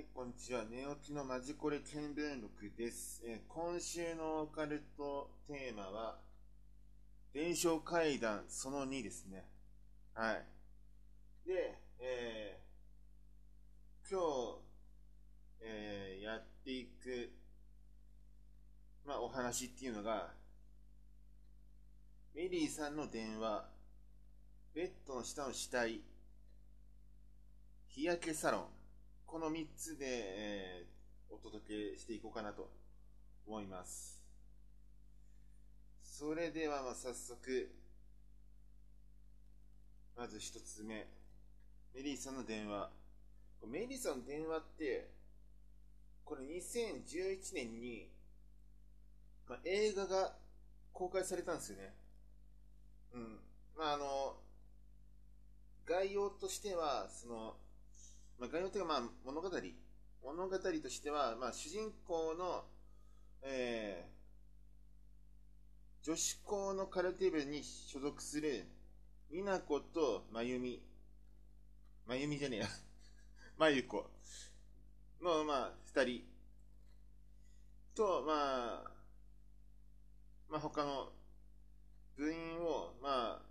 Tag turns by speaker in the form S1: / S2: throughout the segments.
S1: はい、こんにちは。寝起きのマジコレ見聞録です。えー今週のオカルトテーマは、伝承階段その2ですね。はい。で、えー今日、えーやっていく、まあ、お話っていうのが、メリーさんの電話、ベッドの下の死体、日焼けサロン、この3つで、えーお届けしていこうかなと思います。それでは、まあ、早速、まず1つ目、メリーさんの電話。メリーさんの電話って、これ2011年に、まあ、映画が公開されたんですよね。うん。まあ、あの、概要としては、その、まあ、概要というか、まあ、物語。物語としては、まあ、主人公の、えー、女子校のカルテ部に所属する、美奈子と真由美。真由美じゃねえや。真由子。の、まあ、二人。と、まあ、まあ、他の部員を、ま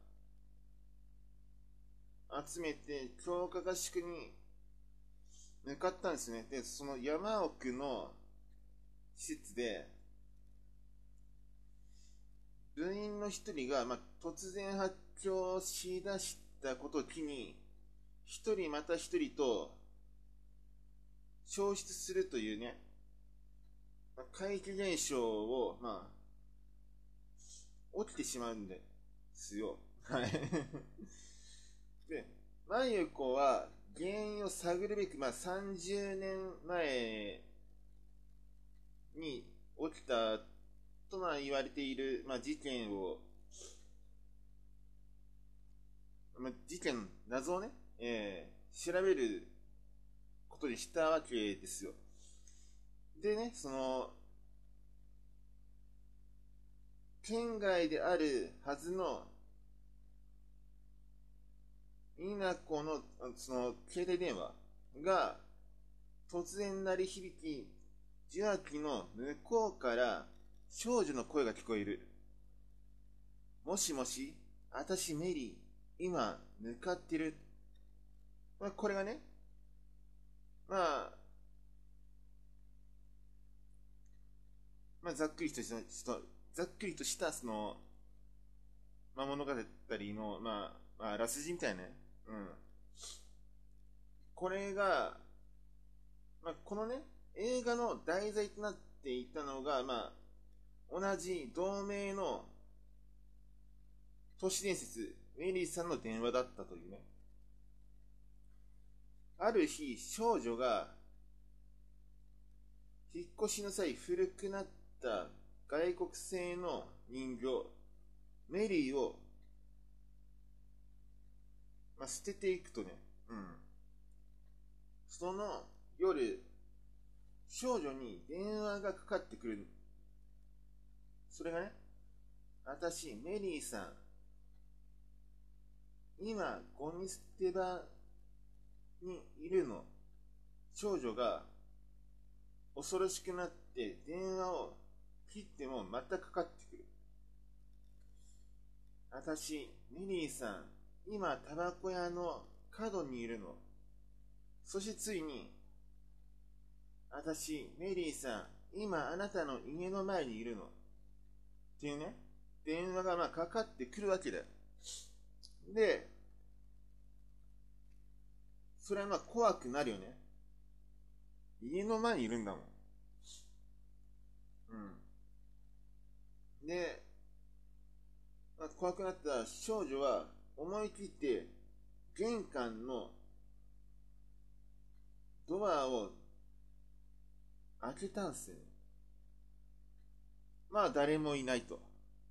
S1: あ、集めて、強化合宿に向かったんですね。で、その山奥の施設で、部員の一人が、まあ、突然発狂しだしたことを機に、一人また一人と、消失するというね、まあ怪奇現象を、まあ、起きてしまうんですよ。はい。で、まゆこは原因を探るべく、まあ、30年前に起きたとまあ言われている、まあ、事件を、まあ、事件、謎をね、えー調べることにしたわけですよ。でね、その、県外であるはずの、稲子の、その、携帯電話が、突然鳴り響き、受話器の向こうから少女の声が聞こえる。もしもし、あたしメリー、今、向かってる。まあ、これがね、まあ、まあ、ざっくりとした、ざっくりとした、その、まあ、物語の、まあ、まあ、あらすじみたいなね。うん。これが、まあ、このね、映画の題材となっていたのが、まあ、同じ同名の都市伝説、メリーさんの電話だったというね。ある日、少女が、引っ越しの際古くなった外国製の人形、メリーを、まあ、捨てていくとね、うん。その夜、少女に電話がかかってくる。それがね、私、メリーさん、今、ゴミ捨て場にいるの。少女が恐ろしくなって電話を切ってもまたかかってくる。私、メリーさん、今タバコ屋の角にいるの。そしてついに、私、メリーさん、今あなたの家の前にいるの。っていうね、電話がまあかかってくるわけだよ。で、それはまあ怖くなるよね。家の前にいるんだもん。うん。で、まあ、怖くなった少女は思い切って玄関のドアを開けたんすよ。まあ誰もいないと。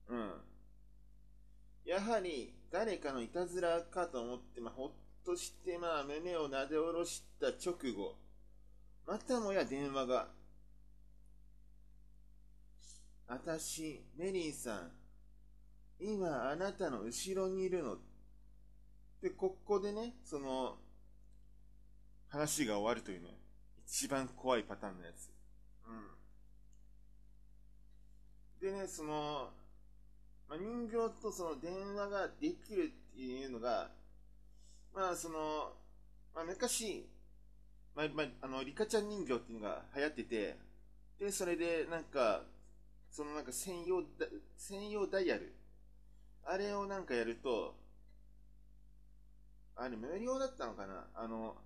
S1: うん。やはり誰かのいたずらかと思って、まあ、ほっとしてまあ胸をなで下ろした直後、またもや電話が。あたし、メリーさん、今あなたの後ろにいるの。で、ここでね、その、話が終わるというね、一番怖いパターンのやつ。うん。でね、その、まあ、人形とその電話ができるっていうのが、まあその、まあ、昔、まあ、まあ、あの、リカちゃん人形っていうのが流行ってて、で、それでなんか、そのなんか専用だ、専用ダイヤル、あれをなんかやると、あれ無料だったのかな？あの、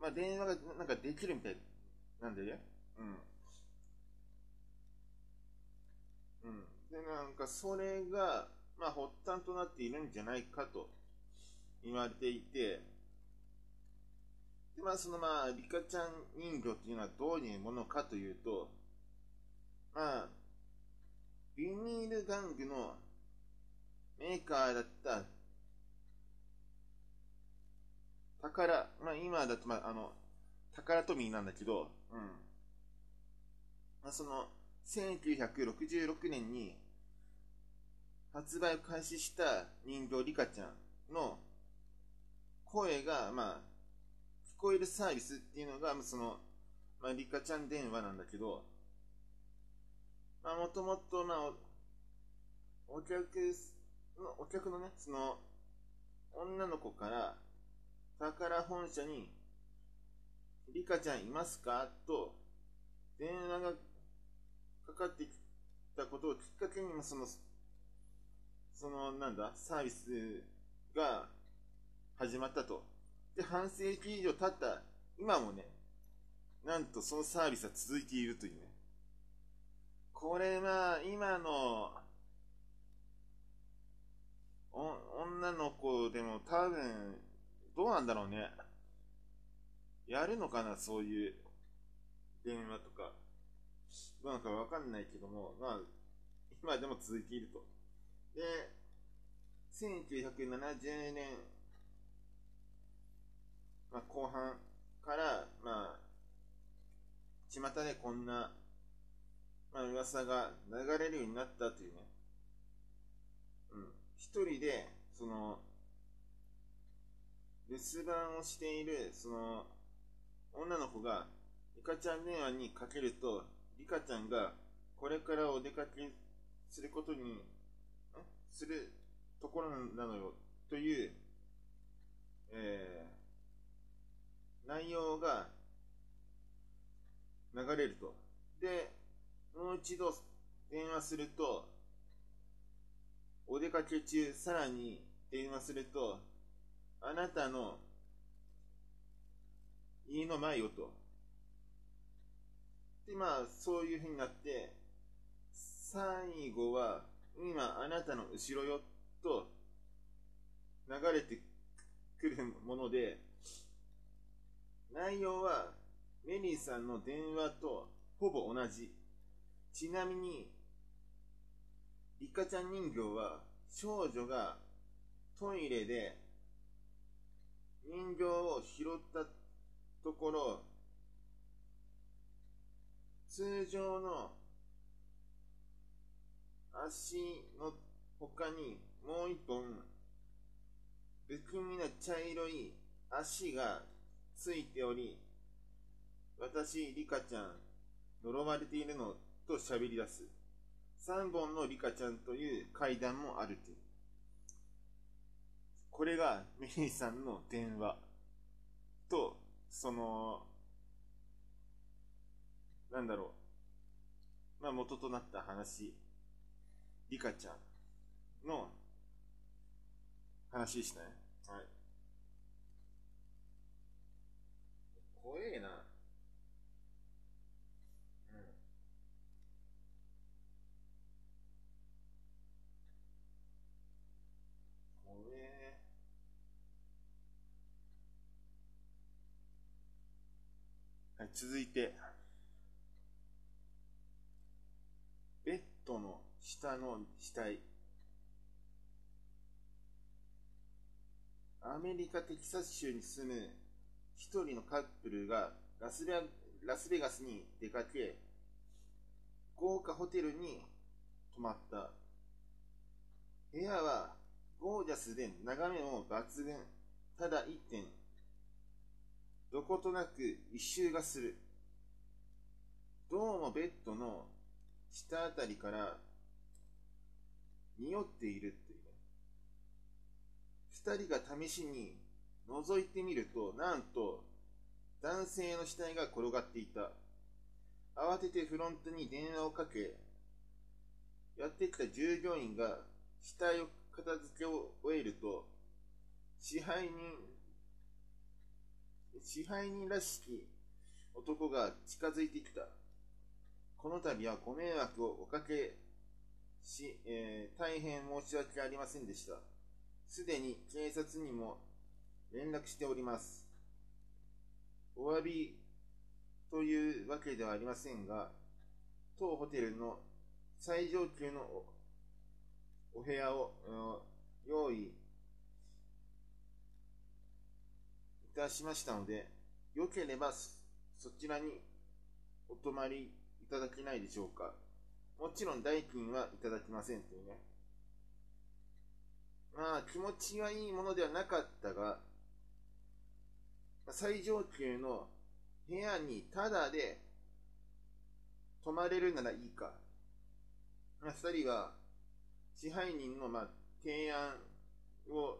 S1: まあ、電話がなんかできるみたいなんでね？うん。うん。で、なんかそれが、まあ、発端となっているんじゃないかと言われていて、で、まあ、そのまあ、リカちゃん人形っていうのはどういうものかというと、まあ、ビニール玩具のメーカーだった宝、まあ今だと、まああの、宝トミーなんだけど、うん。まあその、1966年に発売を開始した人形リカちゃんの声が、まあ、聞こえるサービスっていうのが、その、まあ、リカちゃん電話なんだけど、まあ、もともと、まあ、お客、お客のね、その、女の子から、宝本社に、リカちゃんいますか？と、電話がかかってきたことをきっかけに、その、その、なんだ、サービスが始まったと。で、半世紀以上経った今もね、なんとそのサービスは続いているというね。これまあ、今の、女の子でも多分、どうなんだろうね。やるのかな、そういう電話とか。どうなのかわかんないけども、まあ、今でも続いていると。で、1970年、まあ、後半から、まあ、巷でこんな、まあ、噂が流れるようになったというね。うん。一人で、その、留守番をしている、その、女の子が、リカちゃん電話にかけると、リカちゃんが、これからお出かけすることに、するところなのよ、という、えー、内容が流れると。で、もう一度電話すると、お出かけ中、さらに電話すると、あなたの家の前よと。で、まあ、そういうふうになって、最後は、今あなたの後ろよと流れてくるもので、内容はメリーさんの電話とほぼ同じ。ちなみに、リカちゃん人形は少女がトイレで人形を拾ったところ、通常の足の他にもう一本不気味な茶色い足がついており、私、リカちゃん、呪われているのと喋り出す。三本のリカちゃんという階段もあるという。これがメリーさんの電話と、その、なんだろう。まあ元となった話、リカちゃんの話でしたね。はい。怖えな。続いて、ベッドの下の死体。アメリカ・テキサス州に住む一人のカップルがラスベラスベガスに出かけ、豪華ホテルに泊まった。部屋はゴージャスで眺めも抜群。ただ一点、どことなく異臭がする。どうもベッドの下あたりから匂っているっていう。二人が試しに覗いてみると、なんと男性の死体が転がっていた。慌ててフロントに電話をかけ、やってきた従業員が死体を片付けを終えると、支配人、支配人らしき男が近づいてきた。この度はご迷惑をおかけし、えー、大変申し訳ありませんでした。すでに警察にも連絡しております。お詫びというわけではありませんが、当ホテルの最上級のお部屋を用意たしましたので、よければそちらにお泊まりいただけないでしょうか。もちろん代金はいただきませんというね。まあ気持ちがいいものではなかったが、最上級の部屋にタダで泊まれるならいいか。まあ、二人は支配人のまあ提案を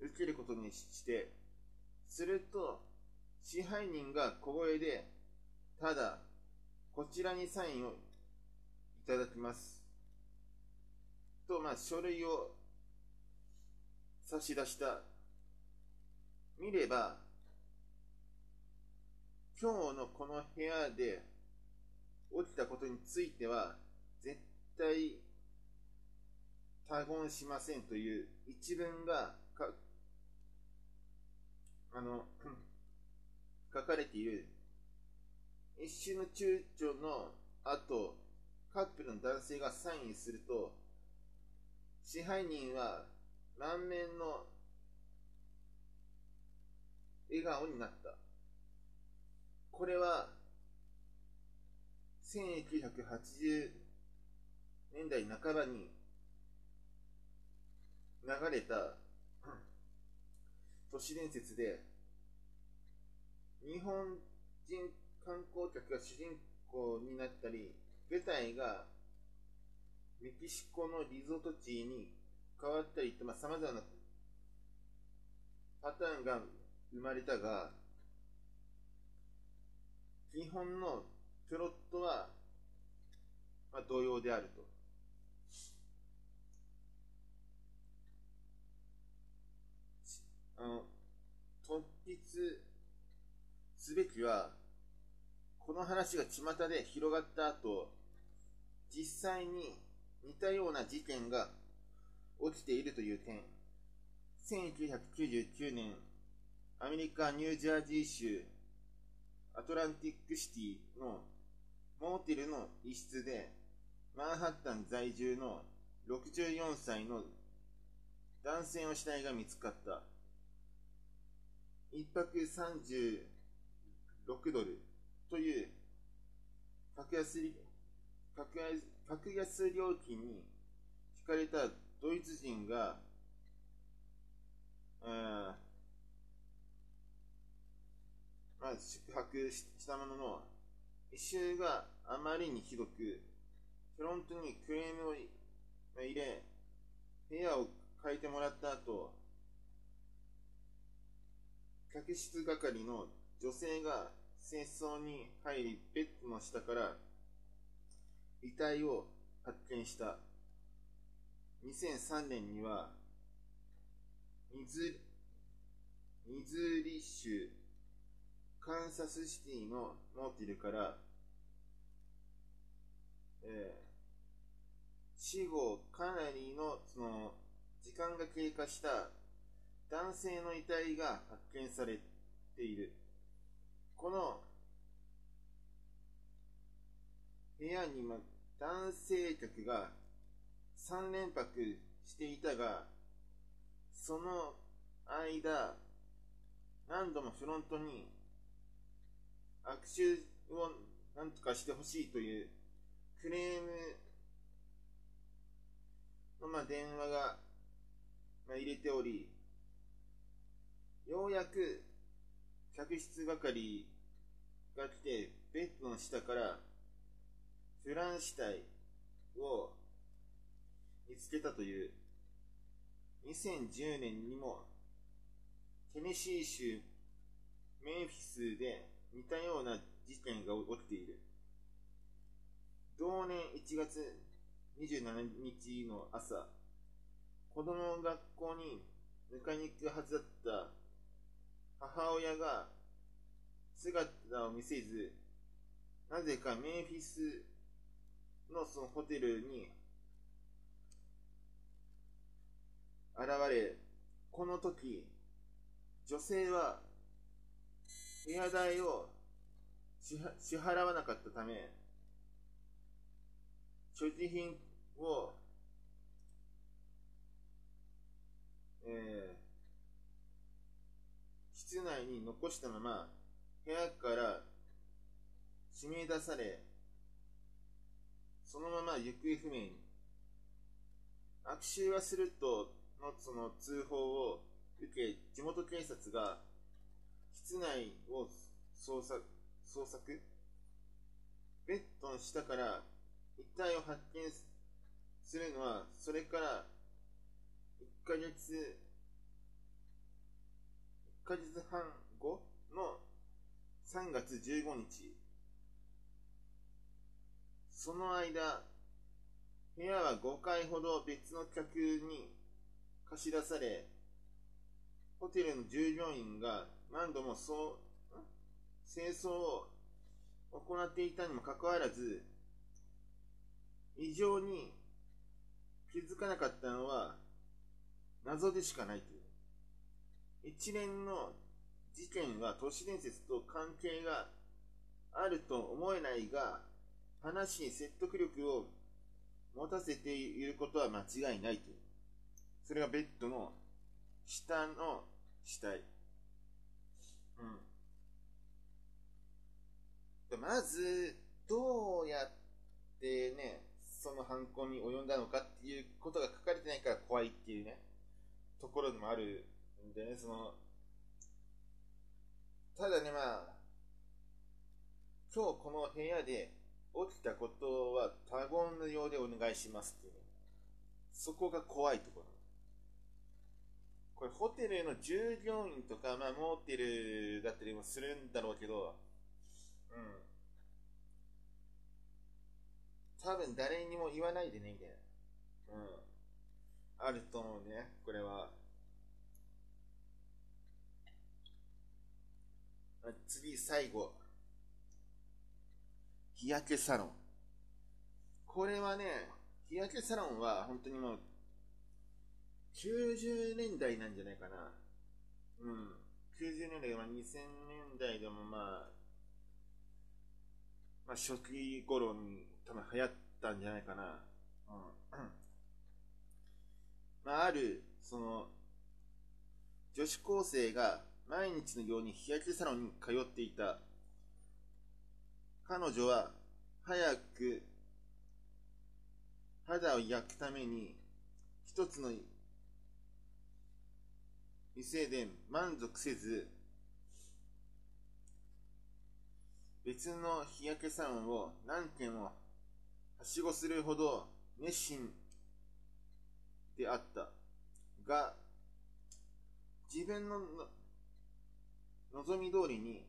S1: 受けることにして、すると支配人が小声で、ただ、こちらにサインをいただきます。と、まあ、書類を差し出した。見れば、今日のこの部屋で起きたことについては、絶対他言しませんという一文が、あの、書かれている一瞬の躊躇の後、カップルの男性がサインすると、支配人は満面の笑顔になった。これは、1980年代半ばに流れた都市伝説で、日本人観光客が主人公になったり、舞台がメキシコのリゾート地に変わったりと、まあ、様々なパターンが生まれたが、基本のプロットは、まあ、同様であると。あの、突筆すべきは、この話が巷で広がった後、実際に似たような事件が起きているという点。1999年、アメリカ・ニュージャージー州アトランティックシティのモーテルの一室で、マンハッタン在住の64歳の男性の死体が見つかった。泊36ドルという格安格安格安料金に引かれたドイツ人が、あまあ、宿泊したものの、異臭があまりにひどく、フロントにクレームを入れ、部屋を変えてもらった後、客室係の女性が清掃に入り、ベッドの下から遺体を発見した。2003年には、ミズ、ミズーリ州カンサスシティのモーテルから、えー、死後かなりのその時間が経過した男性の遺体が発見されている。この部屋に男性客が3連泊していたが、その間、何度もフロントに握手を何とかしてほしいというクレームのま電話が、ま、入れており、ようやく客室係が来て、ベッドの下からフラン死体を見つけたという、2010年にもテネシー州メンフィスで似たような事件が起きている。同年1月27日の朝、子供の学校に迎えに行くはずだった母親が姿を見せず、なぜかメンフィスのそのホテルに現れ、この時、女性は部屋代を支払わなかったため、所持品を、えー、室内に残したまま、部屋から締め出され、そのまま行方不明に。悪臭がするとのその通報を受け、地元警察が室内を捜索、捜索ベッドの下から遺体を発見するのは、それから1ヶ月、ヶ月半後の3月15日。その間、部屋は5回ほど別の客に貸し出され、ホテルの従業員が何度もそう、清掃を行っていたにもかかわらず、異常に気づかなかったのは謎でしかないと。一連の事件は都市伝説と関係があると思えないが、話に説得力を持たせていることは間違いないという。それがベッドの下の死体。うん。まず、どうやってね、その犯行に及んだのかっていうことが書かれてないから怖いっていうね、ところでもあるでね、その、ただね、まあ、今日この部屋で起きたことは他言のようでお願いしますっていうね、そこが怖いところ。これホテルの従業員とか、まあ、モーテルだったりもするんだろうけど、うん。多分誰にも言わないでね、みたいな。うん。あると思うね、これは。次、最後。日焼けサロン。これはね、日焼けサロンは本当にもう90年代なんじゃないかな。うん。90年代、まあ、2000年代でもまあ、まあ、初期頃に多分流行ったんじゃないかな。うん。まあ、ある、その、女子高生が毎日のように日焼けサロンに通っていた。彼女は早く肌を焼くために一つの店で満足せず、別の日焼けサロンを何軒もはしごするほど熱心であった。が、自分の望み通りに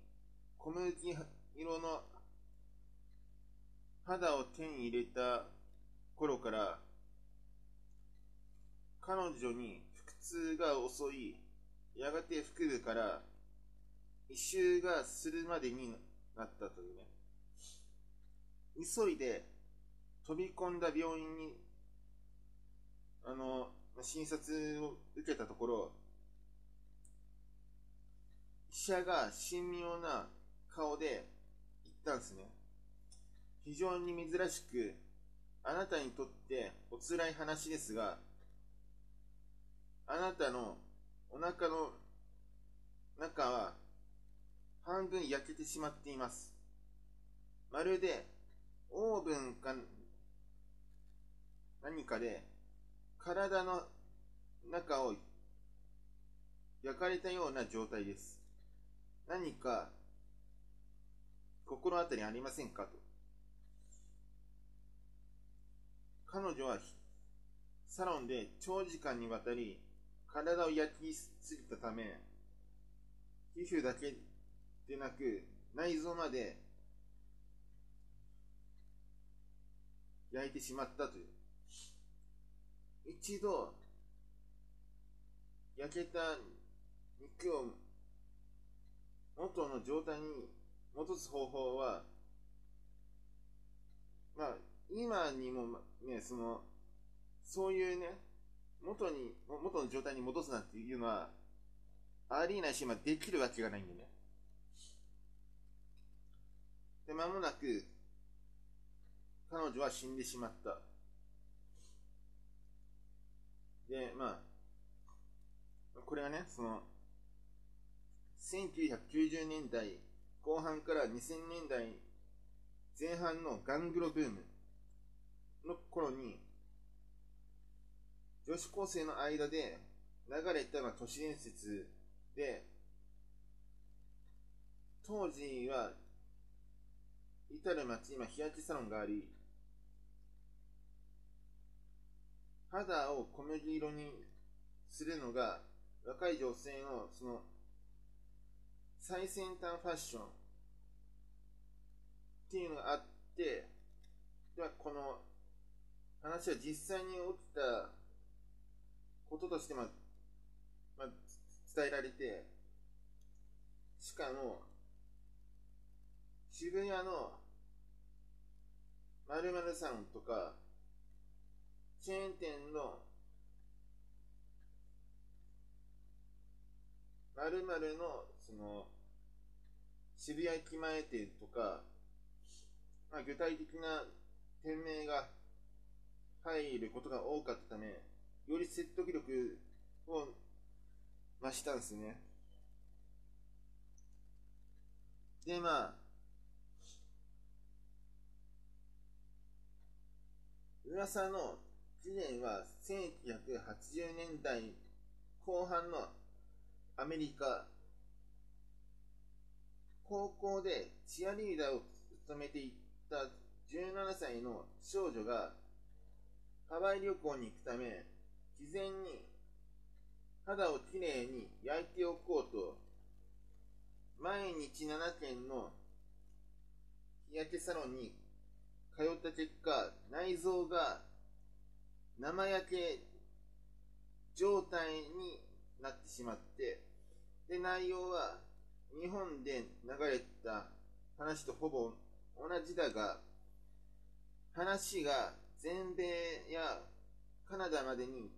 S1: 小麦色の肌を手に入れた頃から彼女に腹痛が遅いやがて腹部から異臭がするまでになったというね。急いで飛び込んだ病院に、あの、診察を受けたところ、医者が神妙な顔で言ったんですね。非常に珍しく、あなたにとってお辛い話ですが、あなたのお腹の中は半分焼けてしまっています。まるでオーブンか何かで体の中を焼かれたような状態です。何か心当たりありませんか？と。彼女はサロンで長時間にわたり体を焼きすぎたため、皮膚だけでなく内臓まで焼いてしまったという。一度焼けた肉を元の状態に戻す方法は、まあ、今にもね、その、そういうね、元に、元の状態に戻すなんていうのは、ありえないし、まあ、できるわけがないんでね。で、間もなく、彼女は死んでしまった。で、まあ、これがね、その、1990年代後半から2000年代前半のガングロブーム。の頃に、女子高生の間で流れたのは都市伝説で、当時は、至る町、今日焼けサロンがあり、肌を小麦色にするのが若い女性のその最先端ファッションっていうのがあって、ではこの話は実際に起きたこととしてま、まあ、伝えられて、しかも、渋谷の〇〇さんとか、チェーン店の〇〇の、その、渋谷駅前店とか、まあ、具体的な店名が入ることが多かったため、より説得力を増したんですね。で、まあ、噂の起源は1980年代後半のアメリカ高校でチアリーダーを務めていた17歳の少女がハワイ旅行に行くため、事前に肌をきれいに焼いておこうと、毎日7軒の日焼けサロンに通った結果、内臓が生焼け状態になってしまって、で、内容は日本で流れた話とほぼ同じだが、話が全米やカナダまでに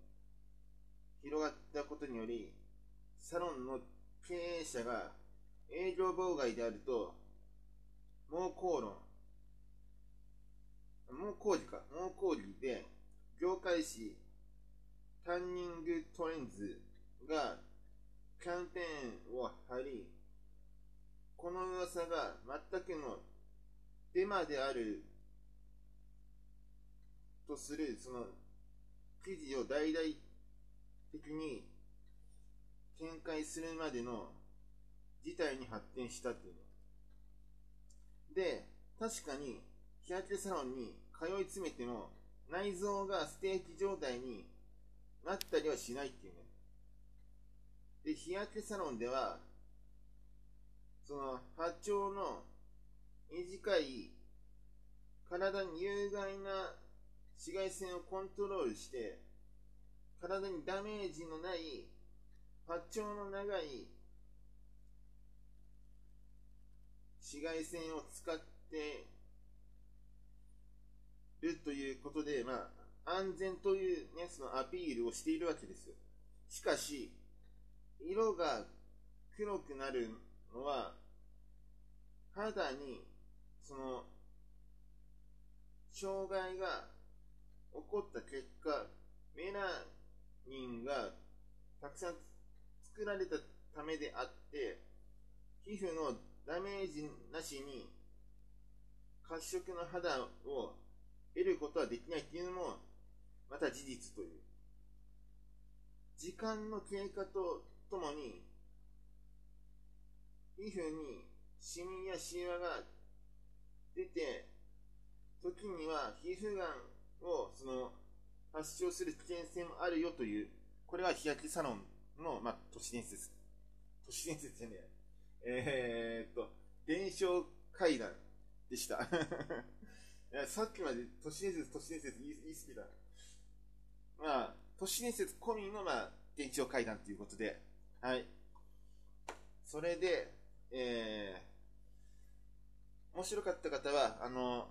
S1: 広がったことにより、サロンの経営者が営業妨害であると、猛抗論、猛抗議か、猛抗議で、業界誌、タンニングトレンズがキャンペーンを張り、この噂が全くのデマであるとする、その記事を大々的に展開するまでの事態に発展したっていうの。で、確かに日焼けサロンに通い詰めても内臓がステーキ状態になったりはしないっていうね。で、日焼けサロンではその波長の短い体に有害な紫外線をコントロールして体にダメージのない波長の長い紫外線を使ってるということで、まあ、安全というね、そのアピールをしているわけです。しかし、色が黒くなるのは、肌に、その、障害が起こった結果、メラニンがたくさん作られたためであって、皮膚のダメージなしに褐色の肌を得ることはできないっていうのも、また事実という。時間の経過とともに、皮膚にシミやシワが出て、時には皮膚がんをその発症する危険性もあるよという、これは日焼けサロンの、まあ、都市伝説。都市伝説じゃねえ。えー、っと、伝承階段でした。いやさっきまで都市伝説、都市伝説言い言い過ぎだ。まあ、都市伝説込みの、まあ、伝承階段ということで、はい。それで、えー、面白かった方は、あの、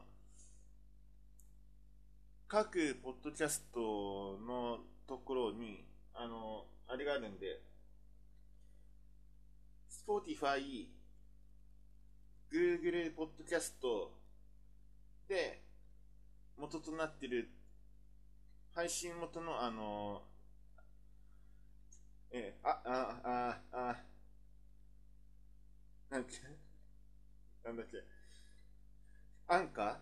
S1: 各ポッドキャストのところに、あの、あれがあるんで、Spotify、Google ポッドキャストで元となってる配信元のあの、えー、あ、あ、あ、あ、なんだけなんだっけ？アンカ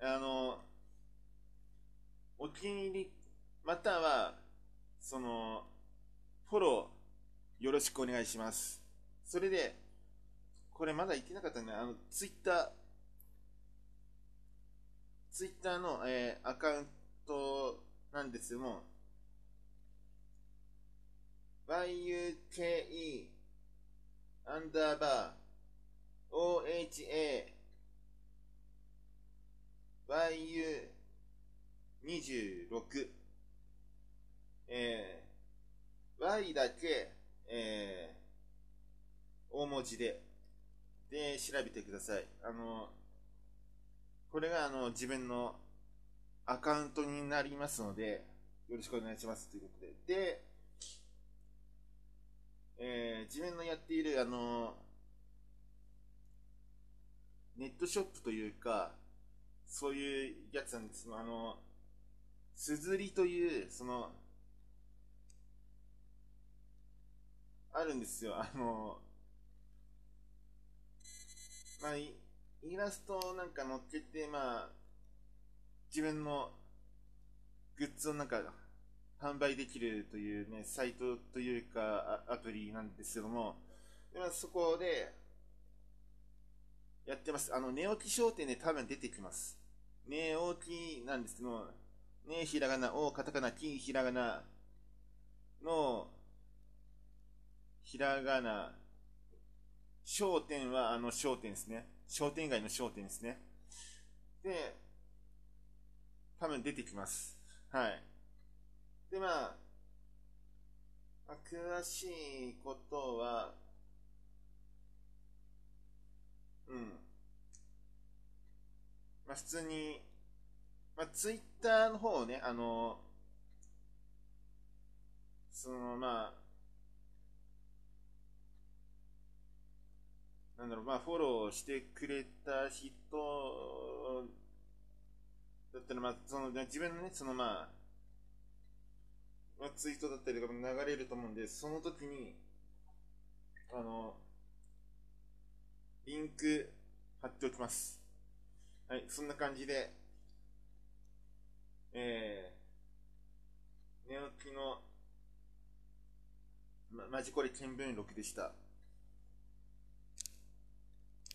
S1: あの、お気に入り、または、その、フォロー、よろしくお願いします。それで、これまだ言ってなかったね。あの、ツイッター、ツイッターの、えー、アカウントなんですけども、yuke アンダーバー oha yu26 えー、y だけ、えー、大文字で、で、調べてください。あの、これがあの、自分のアカウントになりますので、よろしくお願いしますということで。で、えー、自分のやっている、あの、ネットショップというか、そういうやつなんですあの、すずりという、その、あるんですよ。あの、まあ、イラストなんか載っけて、まあ、自分のグッズをなんか販売できるというね、サイトというかアプリなんですけども、でまそこでやってます。あの、寝起き商店で多分出てきます。寝起きなんですけども、ねひらがな、おカタカナ、きひらがなのひらがな、商店はあの商店ですね。商店街の商店ですね。で、多分出てきます。はい。で、まあ、まあ、詳しいことは、うん。まあ、普通に、まあ、ツイッターの方をね、あの、その、まあ、なんだろう、まあ、フォローしてくれた人だったら、まあ、その、自分のね、そのまあ、まあ、ツイートだったりとかも流れると思うんで、その時に、あの、リンク貼っておきます。はい、そんな感じで、えー、寝起きの、ま、マジコレ見聞録でした。